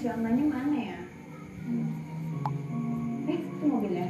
taksi mana ya? Hmm. Eh, itu mobilnya.